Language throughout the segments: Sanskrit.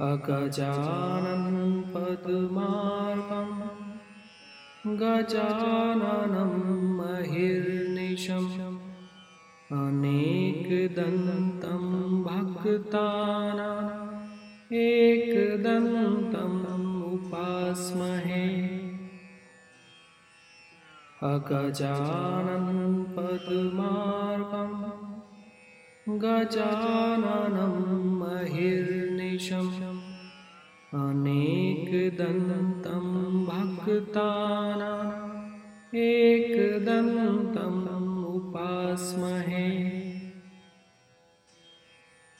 अगजानन्पद्मार्गं गजाननं महिर्निशम् अनेकदन्तं भक्तानाम् एकदन्तम् उपास्महे। अगजानन्पद्मार्गं गजाननं अनेकदन्तं भक्तानाम् एकदन्तम् उपास्महे।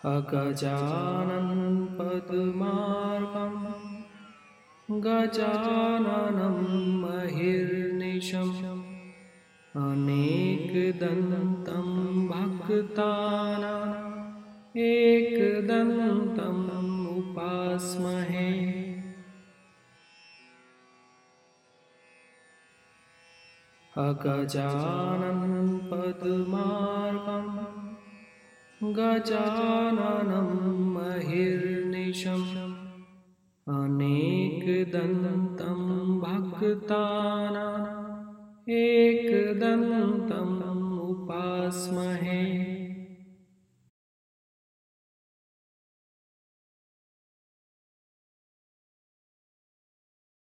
अगजानन्पद्मार्गं गजाननं महिर्निशम् अनेकदन्तं भक्तानाम् एकदन्तम् उपास्महे अगजानन्पद्मार्गं गजाननं महिर्निशम्। अनेकदन्तं भक्तानाम् एकदन्तम् उपास्महे।